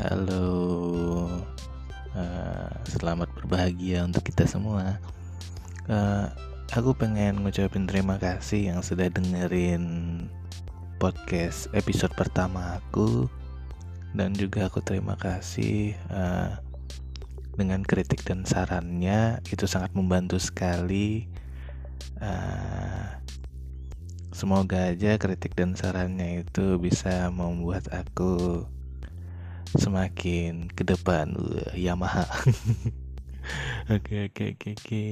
Halo, uh, selamat berbahagia untuk kita semua. Uh, aku pengen ngucapin terima kasih yang sudah dengerin podcast episode pertama aku, dan juga aku terima kasih uh, dengan kritik dan sarannya itu sangat membantu sekali. Uh, semoga aja kritik dan sarannya itu bisa membuat aku semakin ke depan. Uh, Yamaha. Oke oke oke oke.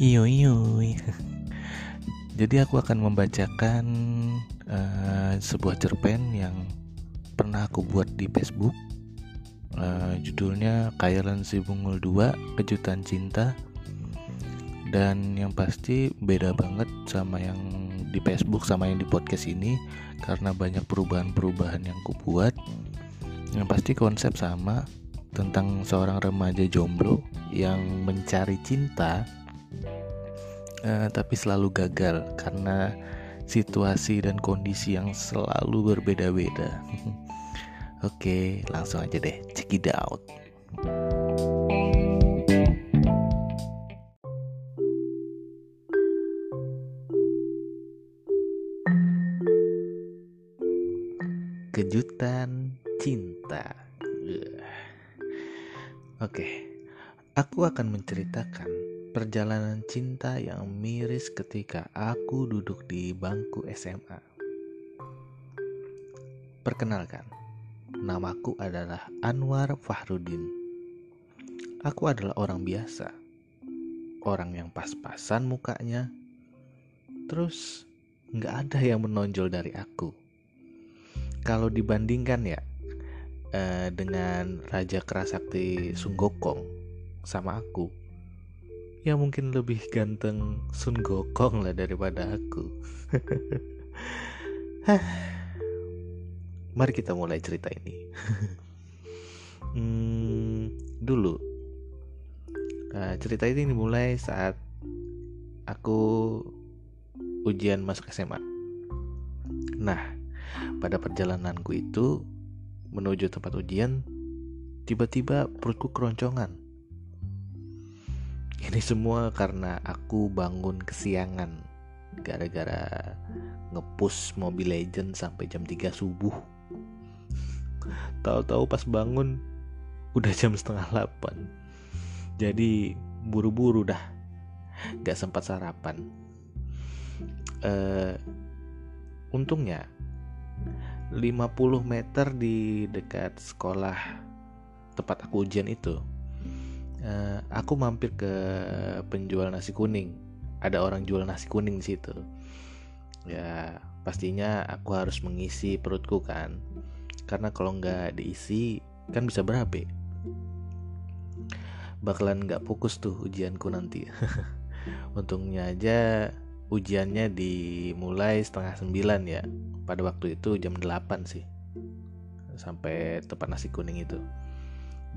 Iyo iyo jadi aku akan membacakan uh, sebuah cerpen yang pernah aku buat di Facebook. Uh, judulnya Kailan Si Bungul 2 Kejutan Cinta dan yang pasti beda banget sama yang di Facebook sama yang di podcast ini karena banyak perubahan-perubahan yang ku buat yang pasti konsep sama tentang seorang remaja jomblo yang mencari cinta uh, tapi selalu gagal karena situasi dan kondisi yang selalu berbeda-beda. Oke, langsung aja deh, check it out. Kejutan cinta. Oke, aku akan menceritakan perjalanan cinta yang miris ketika aku duduk di bangku SMA. Perkenalkan, namaku adalah Anwar Fahrudin. Aku adalah orang biasa, orang yang pas-pasan mukanya, terus nggak ada yang menonjol dari aku kalau dibandingkan ya uh, dengan Raja Kerasakti Sun Gokong sama aku ya mungkin lebih ganteng Sun Gokong lah daripada aku. Mari kita mulai cerita ini. Hmm, dulu uh, cerita ini dimulai saat aku ujian masuk SMA nah pada perjalananku itu menuju tempat ujian, tiba-tiba perutku keroncongan. Ini semua karena aku bangun kesiangan gara-gara ngepush Mobile Legend sampai jam 3 subuh. Tahu-tahu pas bangun udah jam setengah 8. Jadi buru-buru dah. Gak sempat sarapan. Uh, untungnya 50 meter di dekat sekolah tempat aku ujian itu. Uh, aku mampir ke penjual nasi kuning. Ada orang jual nasi kuning di situ. Ya pastinya aku harus mengisi perutku kan. Karena kalau nggak diisi kan bisa berabe. Bakalan nggak fokus tuh ujianku nanti. Untungnya aja ujiannya dimulai setengah sembilan ya. Pada waktu itu jam 8 sih. Sampai tempat nasi kuning itu.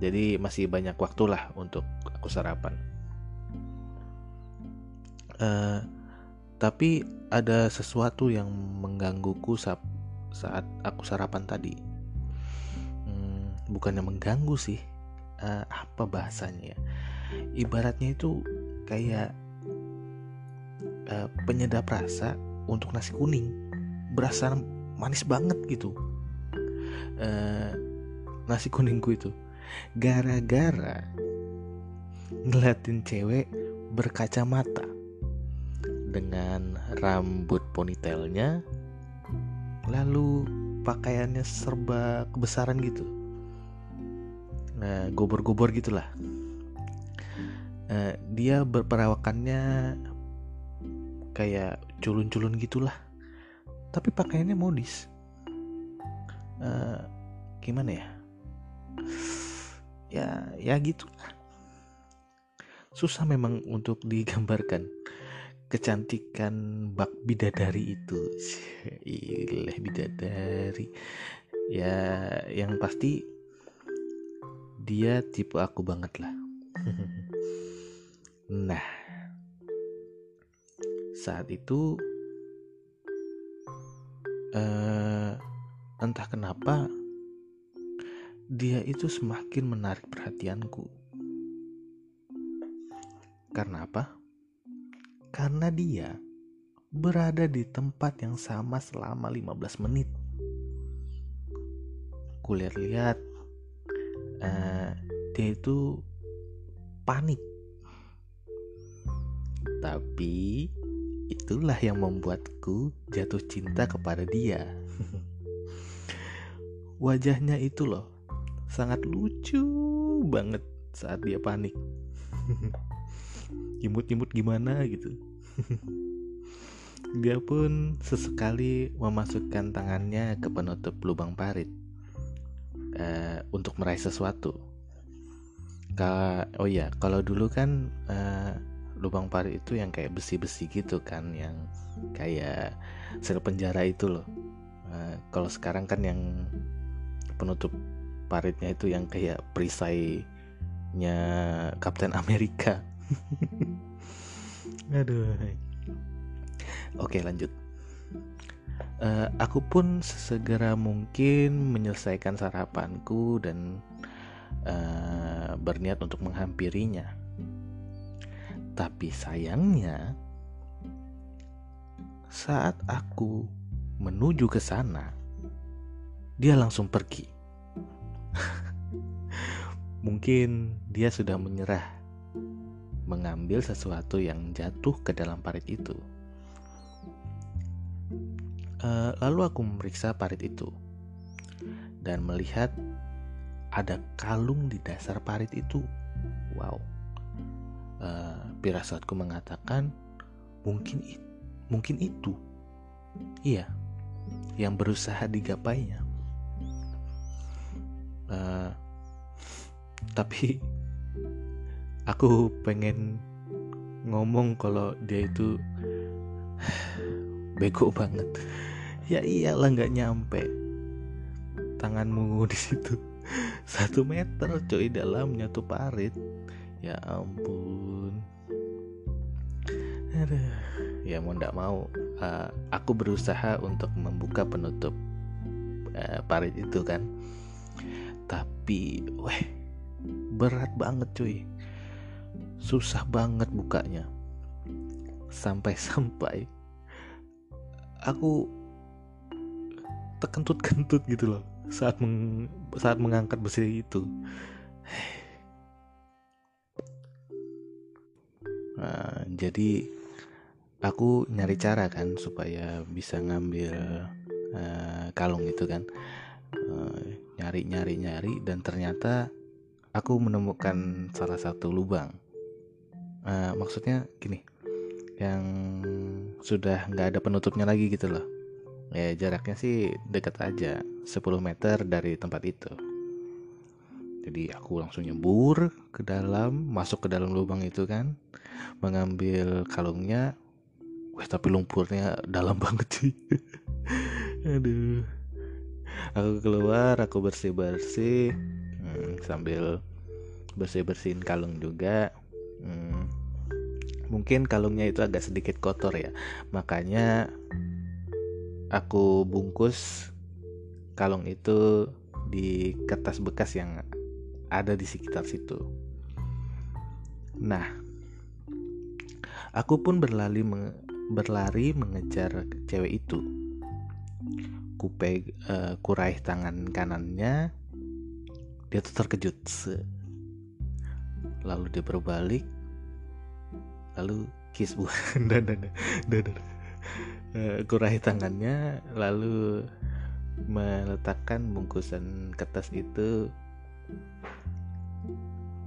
Jadi masih banyak waktu lah untuk aku sarapan. Uh, tapi ada sesuatu yang menggangguku saat saat aku sarapan tadi. Hmm, bukannya mengganggu sih. Uh, apa bahasanya ya? ibaratnya itu kayak uh, penyedap rasa untuk nasi kuning. Berasa manis banget gitu. Uh, nasi kuningku itu. Gara-gara ngeliatin cewek berkacamata dengan rambut ponytailnya lalu pakaiannya serba kebesaran gitu. Nah gobor-gobor gitulah. Uh, dia berperawakannya kayak culun-culun gitulah. Tapi pakaiannya modis. Uh, gimana ya? Ya ya gitu susah memang untuk digambarkan kecantikan bak bidadari itu. Ileh bidadari. Ya yang pasti dia tipe aku banget lah. Nah saat itu uh, entah kenapa dia itu semakin menarik perhatianku. Karena apa? Karena dia berada di tempat yang sama selama 15 menit. Kulihat-lihat uh, dia itu panik. Tapi itulah yang membuatku jatuh cinta kepada dia. Wajahnya itu loh sangat lucu banget saat dia panik. Imut-imut gimana gitu. Dia pun sesekali memasukkan tangannya ke penutup lubang parit uh, untuk meraih sesuatu. Kalau oh ya kalau dulu kan uh, lubang parit itu yang kayak besi-besi gitu kan yang kayak sel penjara itu loh. Uh, kalau sekarang kan yang penutup paritnya itu yang kayak perisainya Kapten Amerika. Aduh. Oke lanjut. Uh, aku pun segera mungkin menyelesaikan sarapanku dan uh, berniat untuk menghampirinya tapi sayangnya saat aku menuju ke sana dia langsung pergi Mungkin dia sudah menyerah mengambil sesuatu yang jatuh ke dalam parit itu. Uh, lalu aku memeriksa parit itu dan melihat ada kalung di dasar parit itu. Wow, uh, pirasatku mengatakan mungkin mungkin itu, iya, yang berusaha digapainya. Uh, tapi aku pengen ngomong kalau dia itu bego banget. Ya iyalah nggak nyampe. Tanganmu di situ. Satu meter coy dalamnya tuh parit ya ampun. Aduh, ya mau ndak mau uh, aku berusaha untuk membuka penutup uh, parit itu kan. Tapi weh berat banget cuy. Susah banget bukanya. Sampai-sampai aku terkentut-kentut gitu loh saat meng, saat mengangkat besi itu nah, jadi aku nyari cara kan supaya bisa ngambil uh, kalung itu kan. Uh, nyari nyari nyari dan ternyata aku menemukan salah satu lubang. Uh, maksudnya gini yang sudah nggak ada penutupnya lagi gitu loh. Ya jaraknya sih dekat aja 10 meter dari tempat itu jadi aku langsung nyebur ke dalam masuk ke dalam lubang itu kan mengambil kalungnya. Wah tapi lumpurnya dalam banget sih. Aduh. Aku keluar aku bersih bersih hmm, sambil bersih bersihin kalung juga. Hmm, mungkin kalungnya itu agak sedikit kotor ya. Makanya aku bungkus kalung itu di kertas bekas yang ada di sekitar situ. Nah aku pun berlari berlari mengejar cewek itu. Kupe uh, kuraih tangan kanannya dia tuh terkejut lalu dia berbalik lalu kiss buah dan dan dan uh, kuraih tangannya lalu meletakkan bungkusan kertas itu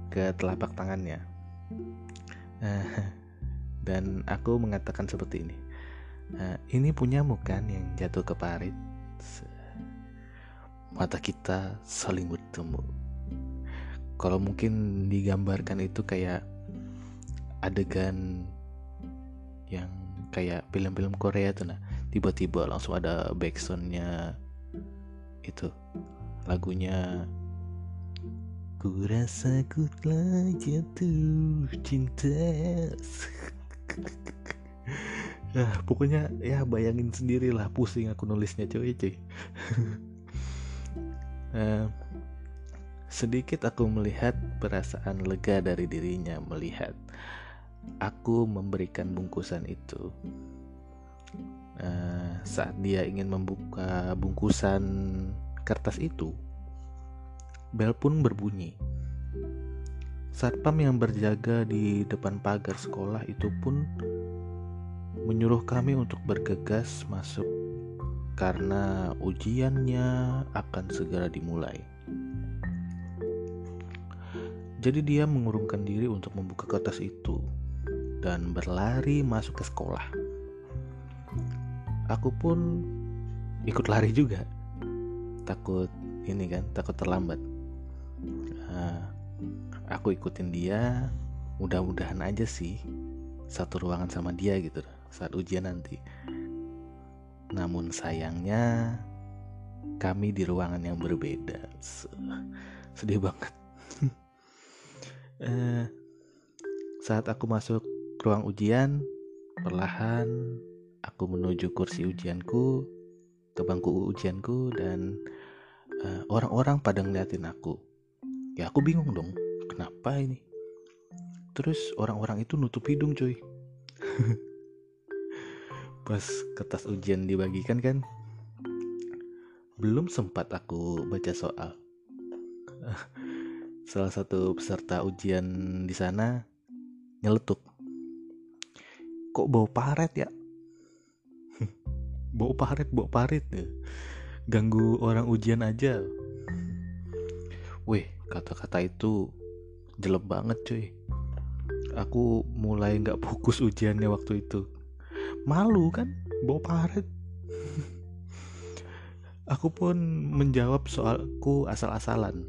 ke telapak tangannya. Uh, dan aku mengatakan seperti ini. Uh, ini punyamu kan yang jatuh ke parit. Mata kita saling bertemu kalau mungkin digambarkan itu kayak adegan yang kayak film-film Korea tuh nah tiba-tiba langsung ada backsoundnya itu lagunya ku rasa ku telah jatuh cinta Nah, pokoknya ya bayangin sendirilah pusing aku nulisnya cuy cuy. uh, sedikit aku melihat perasaan lega dari dirinya melihat aku memberikan bungkusan itu. Uh, saat dia ingin membuka bungkusan kertas itu, bel pun berbunyi. Satpam yang berjaga di depan pagar sekolah itu pun menyuruh kami untuk bergegas masuk karena ujiannya akan segera dimulai. Jadi dia mengurungkan diri untuk membuka kertas itu dan berlari masuk ke sekolah. Aku pun ikut lari juga. Takut ini kan, takut terlambat. Nah, aku ikutin dia, mudah-mudahan aja sih satu ruangan sama dia gitu saat ujian nanti. Namun sayangnya kami di ruangan yang berbeda. Sedih banget. eh, saat aku masuk ruang ujian, perlahan aku menuju kursi ujianku, ke bangku ujianku dan uh, orang-orang pada ngeliatin aku. Ya aku bingung dong, kenapa ini? Terus orang-orang itu nutup hidung cuy. Pas kertas ujian dibagikan kan, belum sempat aku baca soal. Salah satu peserta ujian di sana nyeletuk kok bau paret ya bau paret bau paret ya ganggu orang ujian aja weh kata-kata itu jelek banget cuy. Aku mulai nggak fokus ujiannya waktu itu. Malu kan? Bau paret aku pun menjawab soalku asal-asalan.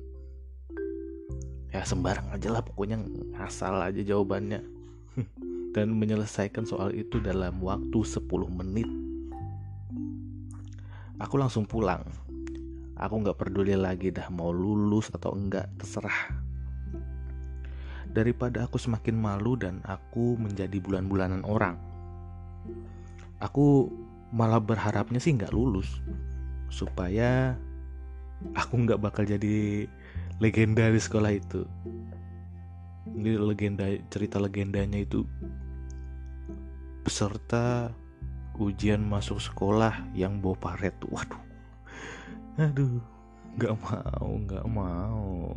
Ya sembarang aja lah pokoknya asal aja jawabannya. Dan menyelesaikan soal itu dalam waktu 10 menit. Aku langsung pulang. Aku nggak peduli lagi dah mau lulus atau enggak, terserah. Daripada aku semakin malu dan aku menjadi bulan-bulanan orang. Aku malah berharapnya sih nggak lulus. Supaya aku nggak bakal jadi legenda di sekolah itu. Ini legenda cerita legendanya itu peserta ujian masuk sekolah yang bawa paret waduh aduh nggak mau nggak mau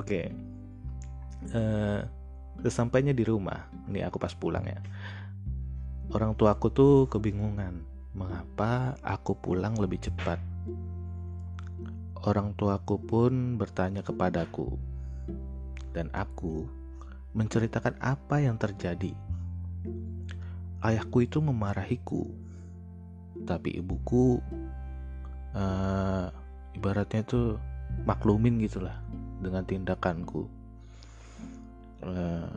oke okay. uh, eh, sesampainya di rumah ini aku pas pulang ya orang tua aku tuh kebingungan mengapa aku pulang lebih cepat orang tuaku pun bertanya kepadaku dan aku menceritakan apa yang terjadi. Ayahku itu memarahiku, tapi ibuku uh, ibaratnya itu maklumin gitulah dengan tindakanku. Uh,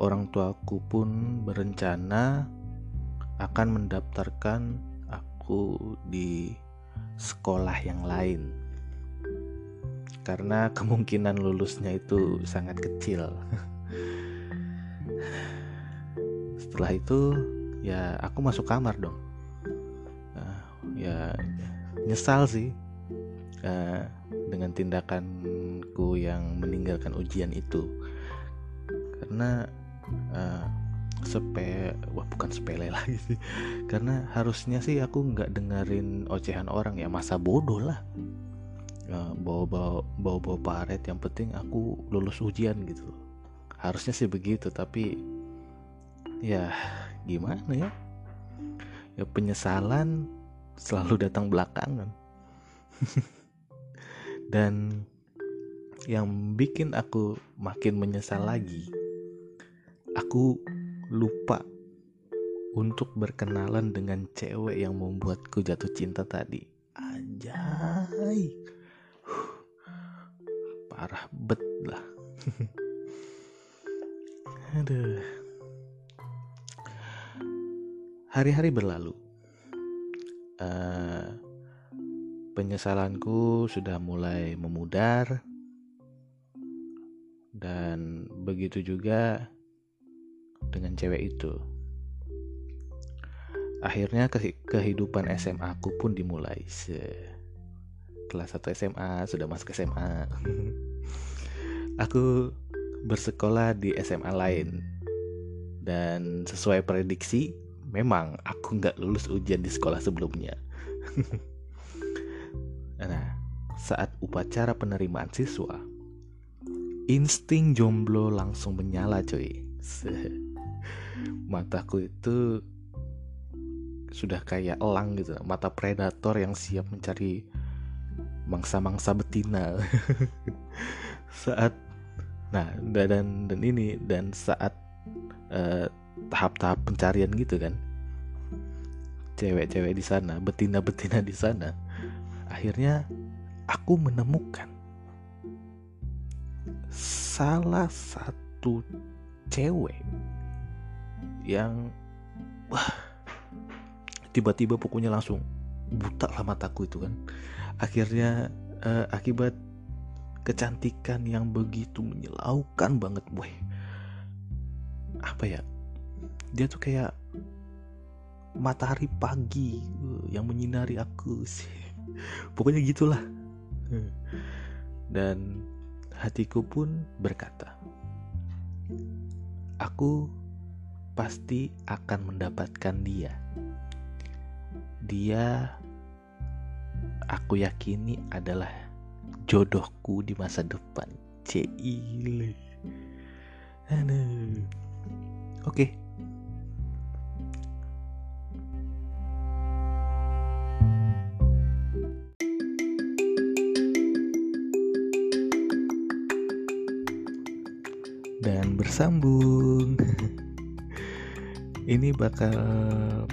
orang tuaku pun berencana akan mendaftarkan aku di sekolah yang lain karena kemungkinan lulusnya itu sangat kecil. Setelah itu ya aku masuk kamar dong. Ya nyesal sih. Uh, dengan tindakanku yang meninggalkan ujian itu. Karena uh, sepe wah bukan sepele lagi sih. Karena harusnya sih aku nggak dengerin ocehan orang ya masa bodoh lah. Ya, bawa bawa bawa bawa paret yang penting aku lulus ujian gitu. Harusnya sih begitu tapi ya gimana ya? Ya penyesalan selalu datang belakangan. Dan yang bikin aku makin menyesal lagi aku lupa untuk berkenalan dengan cewek yang membuatku jatuh cinta tadi. Anjay. Parah bet lah. Aduh. Hari-hari berlalu uh, penyesalanku sudah mulai memudar dan begitu juga dengan cewek itu. Akhirnya kehidupan SMA aku pun dimulai. Se kelas 1 SMA sudah masuk SMA. aku bersekolah di SMA lain dan sesuai prediksi memang aku nggak lulus ujian di sekolah sebelumnya. nah, saat upacara penerimaan siswa, insting jomblo langsung menyala coy. Mataku itu sudah kayak elang gitu, mata predator yang siap mencari mangsa-mangsa betina. saat nah dan dan ini dan saat eh, tahap-tahap pencarian gitu kan. Cewek-cewek di sana betina-betina di sana. Akhirnya aku menemukan salah satu cewek yang wah tiba-tiba pokoknya langsung buta lah mataku itu kan. Akhirnya uh, akibat kecantikan yang begitu menyilaukan banget boy apa ya dia tuh kayak matahari pagi uh, yang menyinari aku sih. Pokoknya gitulah. Dan hatiku pun berkata aku pasti akan mendapatkan dia. Dia aku yakini adalah jodohku di masa depan. Cile Oke. Dan bersambung ini bakal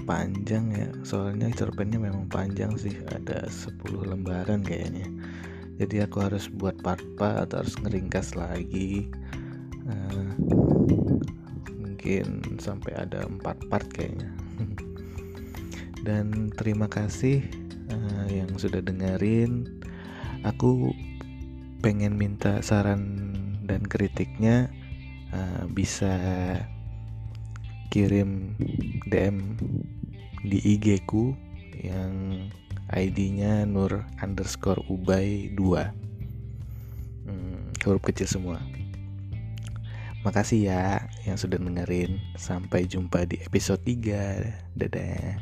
panjang ya soalnya cerpennya memang panjang sih ada 10 lembaran kayaknya. Jadi aku harus buat part-part atau harus ngeringkas lagi. Uh, mungkin sampai ada 4 part kayaknya. Dan terima kasih uh, yang sudah dengerin. Aku pengen minta saran dan kritiknya uh, bisa kirim DM di IG ku yang ID-nya nur underscore ubay 2 hmm, huruf kecil semua. Makasih ya yang sudah dengerin. Sampai jumpa di episode 3 dadah